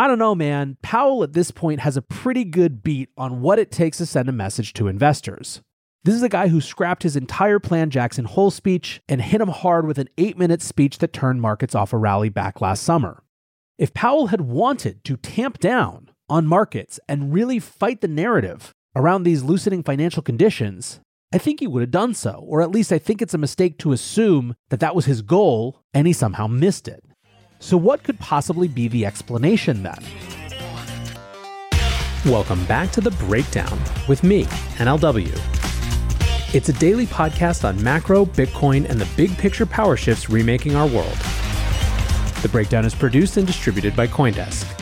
I don't know, man. Powell at this point has a pretty good beat on what it takes to send a message to investors. This is a guy who scrapped his entire Plan Jackson Hole speech and hit him hard with an eight minute speech that turned markets off a rally back last summer. If Powell had wanted to tamp down on markets and really fight the narrative around these loosening financial conditions, I think he would have done so, or at least I think it's a mistake to assume that that was his goal and he somehow missed it. So, what could possibly be the explanation then? Welcome back to The Breakdown with me, NLW. It's a daily podcast on macro, Bitcoin, and the big picture power shifts remaking our world. The Breakdown is produced and distributed by Coindesk.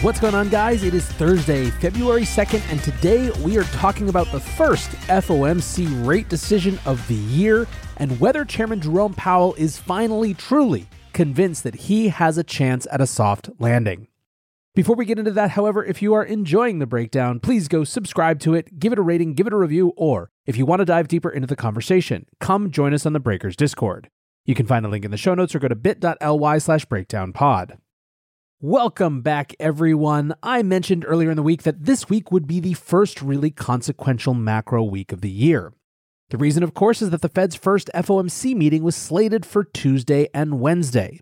What's going on, guys? It is Thursday, February 2nd, and today we are talking about the first FOMC rate decision of the year and whether Chairman Jerome Powell is finally, truly convinced that he has a chance at a soft landing. Before we get into that, however, if you are enjoying the breakdown, please go subscribe to it, give it a rating, give it a review, or if you want to dive deeper into the conversation, come join us on the Breakers Discord. You can find a link in the show notes or go to bit.ly slash breakdownpod. Welcome back, everyone. I mentioned earlier in the week that this week would be the first really consequential macro week of the year. The reason, of course, is that the Fed's first FOMC meeting was slated for Tuesday and Wednesday.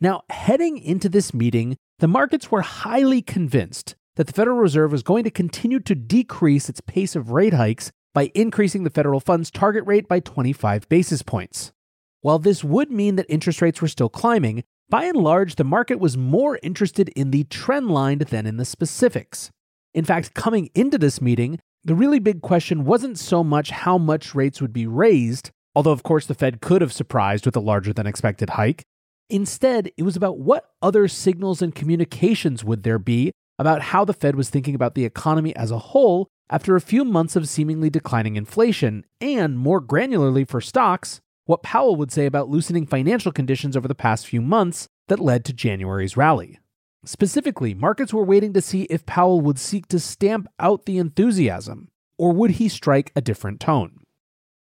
Now, heading into this meeting, the markets were highly convinced that the Federal Reserve was going to continue to decrease its pace of rate hikes by increasing the federal funds target rate by 25 basis points. While this would mean that interest rates were still climbing, by and large, the market was more interested in the trend line than in the specifics. In fact, coming into this meeting, the really big question wasn't so much how much rates would be raised, although of course the Fed could have surprised with a larger than expected hike. Instead, it was about what other signals and communications would there be about how the Fed was thinking about the economy as a whole after a few months of seemingly declining inflation, and more granularly for stocks, what Powell would say about loosening financial conditions over the past few months that led to January's rally. Specifically, markets were waiting to see if Powell would seek to stamp out the enthusiasm, or would he strike a different tone?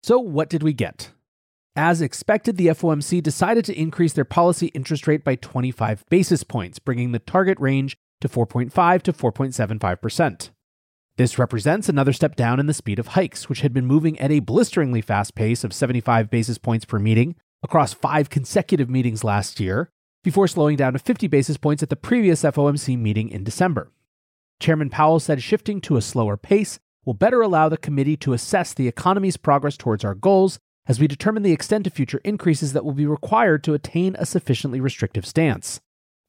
So, what did we get? As expected, the FOMC decided to increase their policy interest rate by 25 basis points, bringing the target range to 4.5 to 4.75%. This represents another step down in the speed of hikes, which had been moving at a blisteringly fast pace of 75 basis points per meeting across five consecutive meetings last year, before slowing down to 50 basis points at the previous FOMC meeting in December. Chairman Powell said shifting to a slower pace will better allow the committee to assess the economy's progress towards our goals as we determine the extent of future increases that will be required to attain a sufficiently restrictive stance.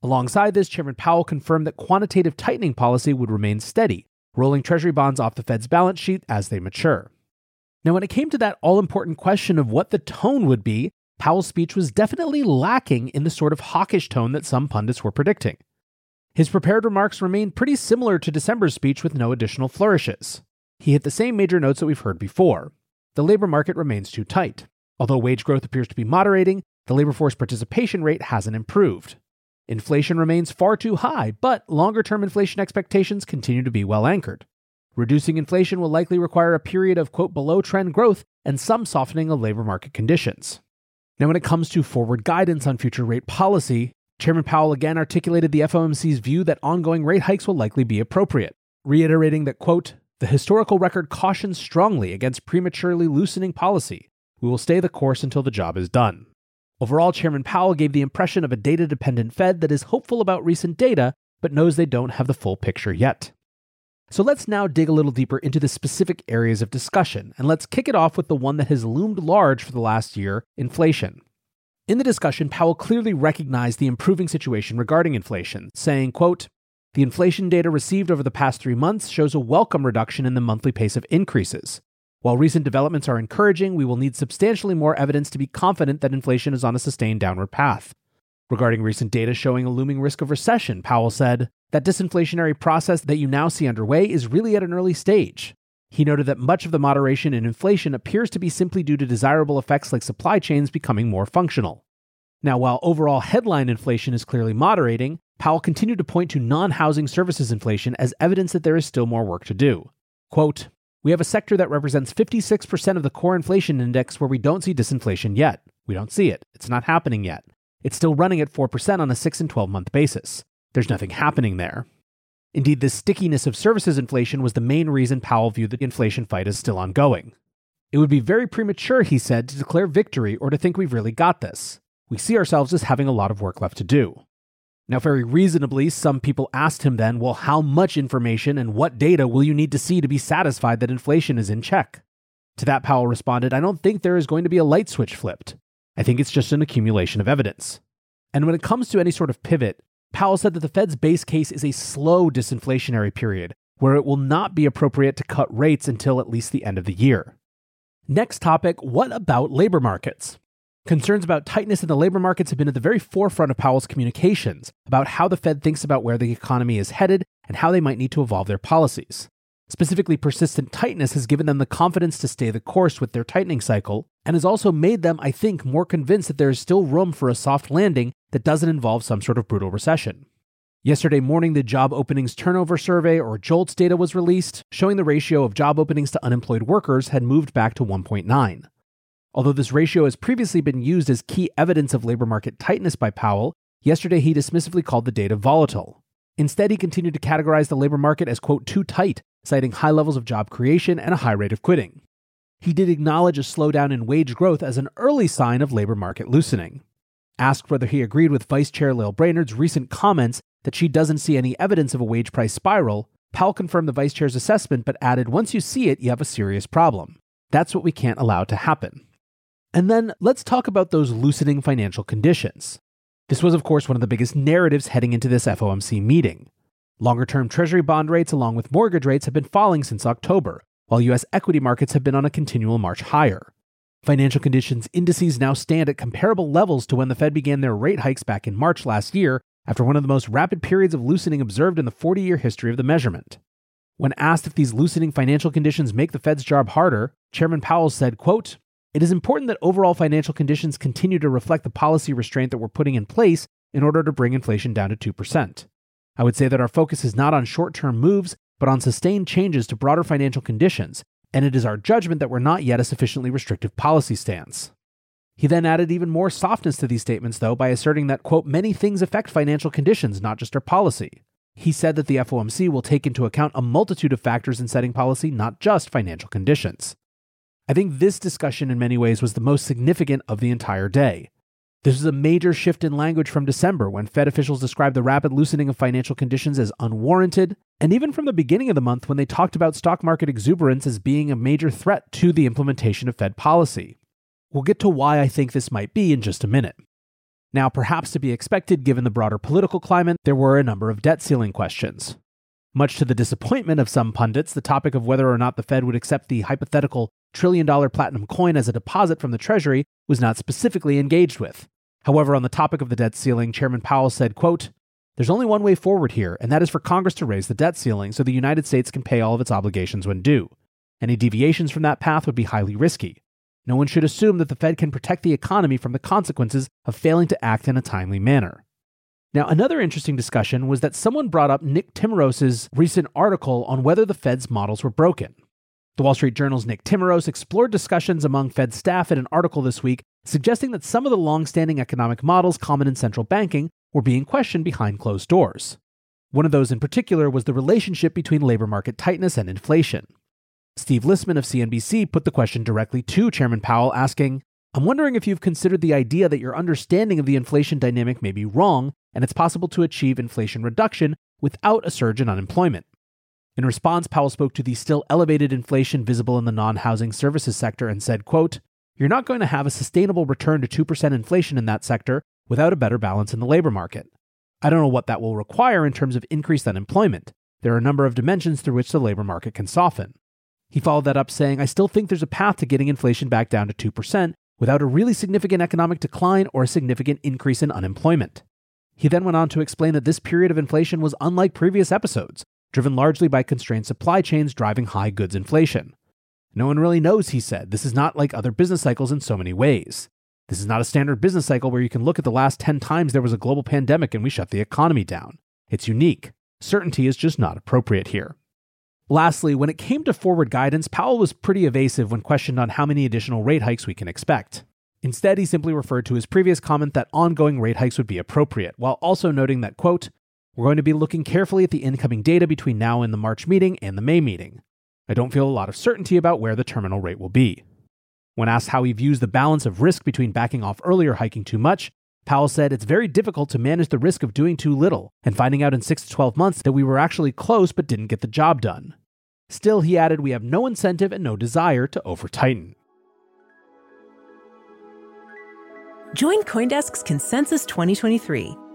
Alongside this, Chairman Powell confirmed that quantitative tightening policy would remain steady, rolling Treasury bonds off the Fed's balance sheet as they mature. Now, when it came to that all important question of what the tone would be, Powell's speech was definitely lacking in the sort of hawkish tone that some pundits were predicting. His prepared remarks remained pretty similar to December's speech with no additional flourishes. He hit the same major notes that we've heard before. The labor market remains too tight. Although wage growth appears to be moderating, the labor force participation rate hasn't improved. Inflation remains far too high, but longer term inflation expectations continue to be well anchored. Reducing inflation will likely require a period of, quote, below trend growth and some softening of labor market conditions. Now, when it comes to forward guidance on future rate policy, Chairman Powell again articulated the FOMC's view that ongoing rate hikes will likely be appropriate, reiterating that, quote, the historical record cautions strongly against prematurely loosening policy. We will stay the course until the job is done. Overall, Chairman Powell gave the impression of a data dependent Fed that is hopeful about recent data, but knows they don't have the full picture yet. So let's now dig a little deeper into the specific areas of discussion, and let's kick it off with the one that has loomed large for the last year inflation. In the discussion, Powell clearly recognized the improving situation regarding inflation, saying, quote, the inflation data received over the past three months shows a welcome reduction in the monthly pace of increases. While recent developments are encouraging, we will need substantially more evidence to be confident that inflation is on a sustained downward path. Regarding recent data showing a looming risk of recession, Powell said, that disinflationary process that you now see underway is really at an early stage. He noted that much of the moderation in inflation appears to be simply due to desirable effects like supply chains becoming more functional. Now, while overall headline inflation is clearly moderating, Powell continued to point to non housing services inflation as evidence that there is still more work to do. Quote, we have a sector that represents 56% of the core inflation index where we don't see disinflation yet. We don't see it. It's not happening yet. It's still running at 4% on a 6 and 12 month basis. There's nothing happening there. Indeed, the stickiness of services inflation was the main reason Powell viewed the inflation fight as still ongoing. It would be very premature, he said, to declare victory or to think we've really got this. We see ourselves as having a lot of work left to do. Now, very reasonably, some people asked him then, well, how much information and what data will you need to see to be satisfied that inflation is in check? To that, Powell responded, I don't think there is going to be a light switch flipped. I think it's just an accumulation of evidence. And when it comes to any sort of pivot, Powell said that the Fed's base case is a slow disinflationary period, where it will not be appropriate to cut rates until at least the end of the year. Next topic what about labor markets? Concerns about tightness in the labor markets have been at the very forefront of Powell's communications about how the Fed thinks about where the economy is headed and how they might need to evolve their policies. Specifically, persistent tightness has given them the confidence to stay the course with their tightening cycle, and has also made them, I think, more convinced that there is still room for a soft landing that doesn't involve some sort of brutal recession. Yesterday morning, the Job Openings Turnover Survey, or JOLTS data, was released, showing the ratio of job openings to unemployed workers had moved back to 1.9. Although this ratio has previously been used as key evidence of labor market tightness by Powell, yesterday he dismissively called the data volatile. Instead, he continued to categorize the labor market as, quote, too tight, citing high levels of job creation and a high rate of quitting. He did acknowledge a slowdown in wage growth as an early sign of labor market loosening. Asked whether he agreed with Vice Chair Lael Brainard's recent comments that she doesn't see any evidence of a wage price spiral, Powell confirmed the Vice Chair's assessment but added, once you see it, you have a serious problem. That's what we can't allow to happen. And then let's talk about those loosening financial conditions. This was, of course, one of the biggest narratives heading into this FOMC meeting. Longer term Treasury bond rates, along with mortgage rates, have been falling since October, while U.S. equity markets have been on a continual march higher. Financial conditions indices now stand at comparable levels to when the Fed began their rate hikes back in March last year, after one of the most rapid periods of loosening observed in the 40 year history of the measurement. When asked if these loosening financial conditions make the Fed's job harder, Chairman Powell said, quote, it is important that overall financial conditions continue to reflect the policy restraint that we're putting in place in order to bring inflation down to 2%. I would say that our focus is not on short term moves, but on sustained changes to broader financial conditions, and it is our judgment that we're not yet a sufficiently restrictive policy stance. He then added even more softness to these statements, though, by asserting that, quote, many things affect financial conditions, not just our policy. He said that the FOMC will take into account a multitude of factors in setting policy, not just financial conditions. I think this discussion, in many ways, was the most significant of the entire day. This is a major shift in language from December when Fed officials described the rapid loosening of financial conditions as unwarranted, and even from the beginning of the month when they talked about stock market exuberance as being a major threat to the implementation of Fed policy. We'll get to why I think this might be in just a minute. Now, perhaps to be expected given the broader political climate, there were a number of debt ceiling questions. Much to the disappointment of some pundits, the topic of whether or not the Fed would accept the hypothetical trillion dollar platinum coin as a deposit from the Treasury was not specifically engaged with. However, on the topic of the debt ceiling, Chairman Powell said, quote, There's only one way forward here, and that is for Congress to raise the debt ceiling so the United States can pay all of its obligations when due. Any deviations from that path would be highly risky. No one should assume that the Fed can protect the economy from the consequences of failing to act in a timely manner. Now, another interesting discussion was that someone brought up Nick Timiraos' recent article on whether the Fed's models were broken. The Wall Street Journal's Nick Timiraos explored discussions among Fed staff in an article this week suggesting that some of the long-standing economic models common in central banking were being questioned behind closed doors. One of those in particular was the relationship between labor market tightness and inflation. Steve Liesman of CNBC put the question directly to Chairman Powell, asking, I'm wondering if you've considered the idea that your understanding of the inflation dynamic may be wrong, and it's possible to achieve inflation reduction without a surge in unemployment. In response, Powell spoke to the still elevated inflation visible in the non-housing services sector and said, quote, "You're not going to have a sustainable return to 2% inflation in that sector without a better balance in the labor market. I don't know what that will require in terms of increased unemployment. There are a number of dimensions through which the labor market can soften." He followed that up saying, "I still think there's a path to getting inflation back down to 2% without a really significant economic decline or a significant increase in unemployment." He then went on to explain that this period of inflation was unlike previous episodes, driven largely by constrained supply chains driving high goods inflation. No one really knows, he said. This is not like other business cycles in so many ways. This is not a standard business cycle where you can look at the last 10 times there was a global pandemic and we shut the economy down. It's unique. Certainty is just not appropriate here. Lastly, when it came to forward guidance, Powell was pretty evasive when questioned on how many additional rate hikes we can expect. Instead, he simply referred to his previous comment that ongoing rate hikes would be appropriate, while also noting that, quote, we're going to be looking carefully at the incoming data between now and the March meeting and the May meeting. I don't feel a lot of certainty about where the terminal rate will be. When asked how he views the balance of risk between backing off early or hiking too much, Powell said it's very difficult to manage the risk of doing too little and finding out in 6 to 12 months that we were actually close but didn't get the job done. Still, he added, we have no incentive and no desire to over tighten. Join Coindesk's Consensus 2023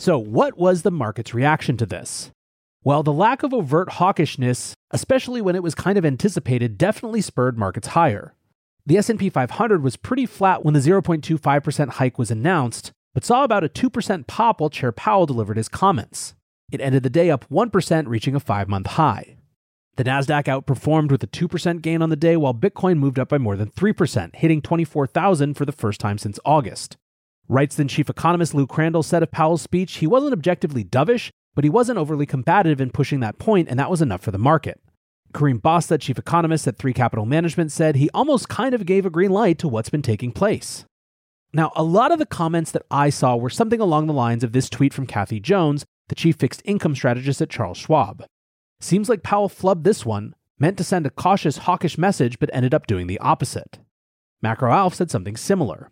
So, what was the market's reaction to this? Well, the lack of overt hawkishness, especially when it was kind of anticipated, definitely spurred markets higher. The S&P 500 was pretty flat when the 0.25% hike was announced, but saw about a 2% pop while Chair Powell delivered his comments. It ended the day up 1%, reaching a 5-month high. The Nasdaq outperformed with a 2% gain on the day while Bitcoin moved up by more than 3%, hitting 24,000 for the first time since August. Wrightson chief economist Lou Crandall said of Powell's speech, he wasn't objectively dovish, but he wasn't overly combative in pushing that point, and that was enough for the market. Karim Basta, chief economist at 3 Capital Management, said he almost kind of gave a green light to what's been taking place. Now, a lot of the comments that I saw were something along the lines of this tweet from Kathy Jones, the chief fixed income strategist at Charles Schwab. Seems like Powell flubbed this one, meant to send a cautious, hawkish message, but ended up doing the opposite. Macro Alf said something similar.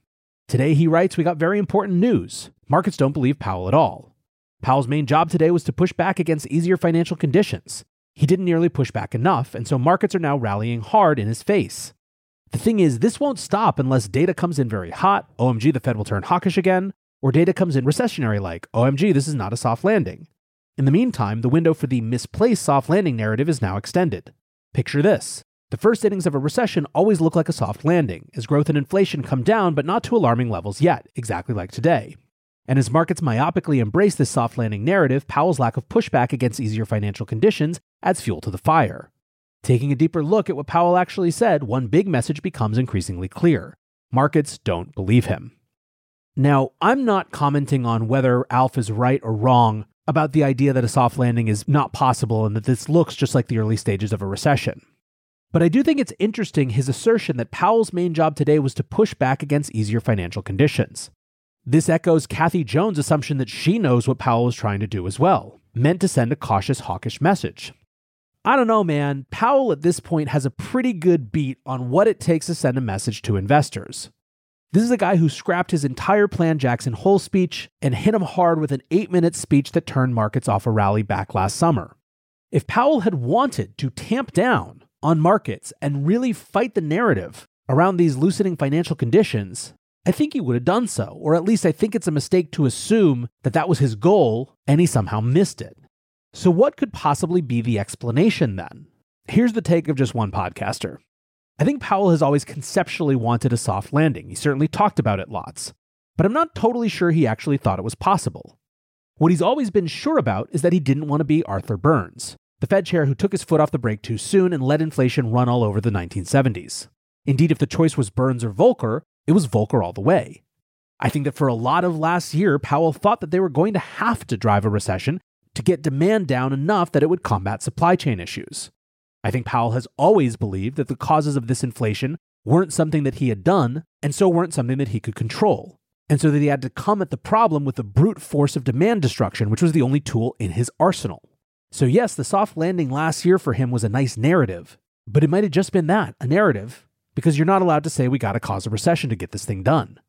Today, he writes, we got very important news. Markets don't believe Powell at all. Powell's main job today was to push back against easier financial conditions. He didn't nearly push back enough, and so markets are now rallying hard in his face. The thing is, this won't stop unless data comes in very hot, OMG, the Fed will turn hawkish again, or data comes in recessionary like, OMG, this is not a soft landing. In the meantime, the window for the misplaced soft landing narrative is now extended. Picture this the first innings of a recession always look like a soft landing, as growth and inflation come down, but not to alarming levels yet, exactly like today. And as markets myopically embrace this soft landing narrative, Powell's lack of pushback against easier financial conditions adds fuel to the fire. Taking a deeper look at what Powell actually said, one big message becomes increasingly clear markets don't believe him. Now, I'm not commenting on whether Alf is right or wrong about the idea that a soft landing is not possible and that this looks just like the early stages of a recession. But I do think it's interesting his assertion that Powell's main job today was to push back against easier financial conditions. This echoes Kathy Jones' assumption that she knows what Powell was trying to do as well, meant to send a cautious, hawkish message. I don't know, man. Powell at this point has a pretty good beat on what it takes to send a message to investors. This is a guy who scrapped his entire plan Jackson Hole speech and hit him hard with an eight minute speech that turned markets off a rally back last summer. If Powell had wanted to tamp down on markets and really fight the narrative around these loosening financial conditions, I think he would have done so. Or at least I think it's a mistake to assume that that was his goal and he somehow missed it. So, what could possibly be the explanation then? Here's the take of just one podcaster. I think Powell has always conceptually wanted a soft landing. He certainly talked about it lots. But I'm not totally sure he actually thought it was possible. What he's always been sure about is that he didn't want to be Arthur Burns, the Fed chair who took his foot off the brake too soon and let inflation run all over the 1970s. Indeed, if the choice was Burns or Volcker, it was Volcker all the way. I think that for a lot of last year, Powell thought that they were going to have to drive a recession to get demand down enough that it would combat supply chain issues. I think Powell has always believed that the causes of this inflation weren't something that he had done, and so weren't something that he could control. And so that he had to come at the problem with the brute force of demand destruction, which was the only tool in his arsenal. So, yes, the soft landing last year for him was a nice narrative, but it might have just been that a narrative, because you're not allowed to say we got to cause a recession to get this thing done.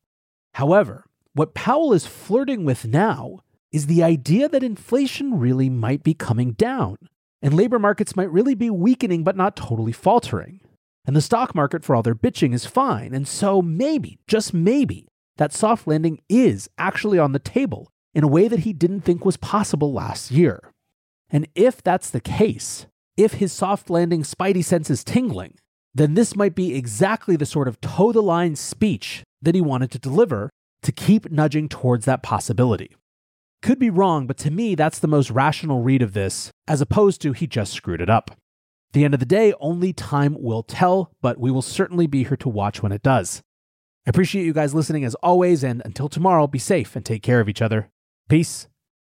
However, what Powell is flirting with now is the idea that inflation really might be coming down, and labor markets might really be weakening but not totally faltering. And the stock market, for all their bitching, is fine. And so maybe, just maybe, that soft landing is actually on the table in a way that he didn't think was possible last year. And if that's the case, if his soft landing spidey sense is tingling, then this might be exactly the sort of toe the line speech that he wanted to deliver to keep nudging towards that possibility. Could be wrong, but to me, that's the most rational read of this, as opposed to he just screwed it up. At the end of the day, only time will tell, but we will certainly be here to watch when it does. I appreciate you guys listening as always, and until tomorrow, be safe and take care of each other. Peace.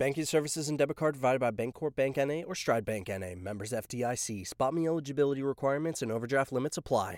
Banking services and debit card provided by Bancorp Bank NA or Stride Bank NA. Members FDIC. SpotMe eligibility requirements and overdraft limits apply.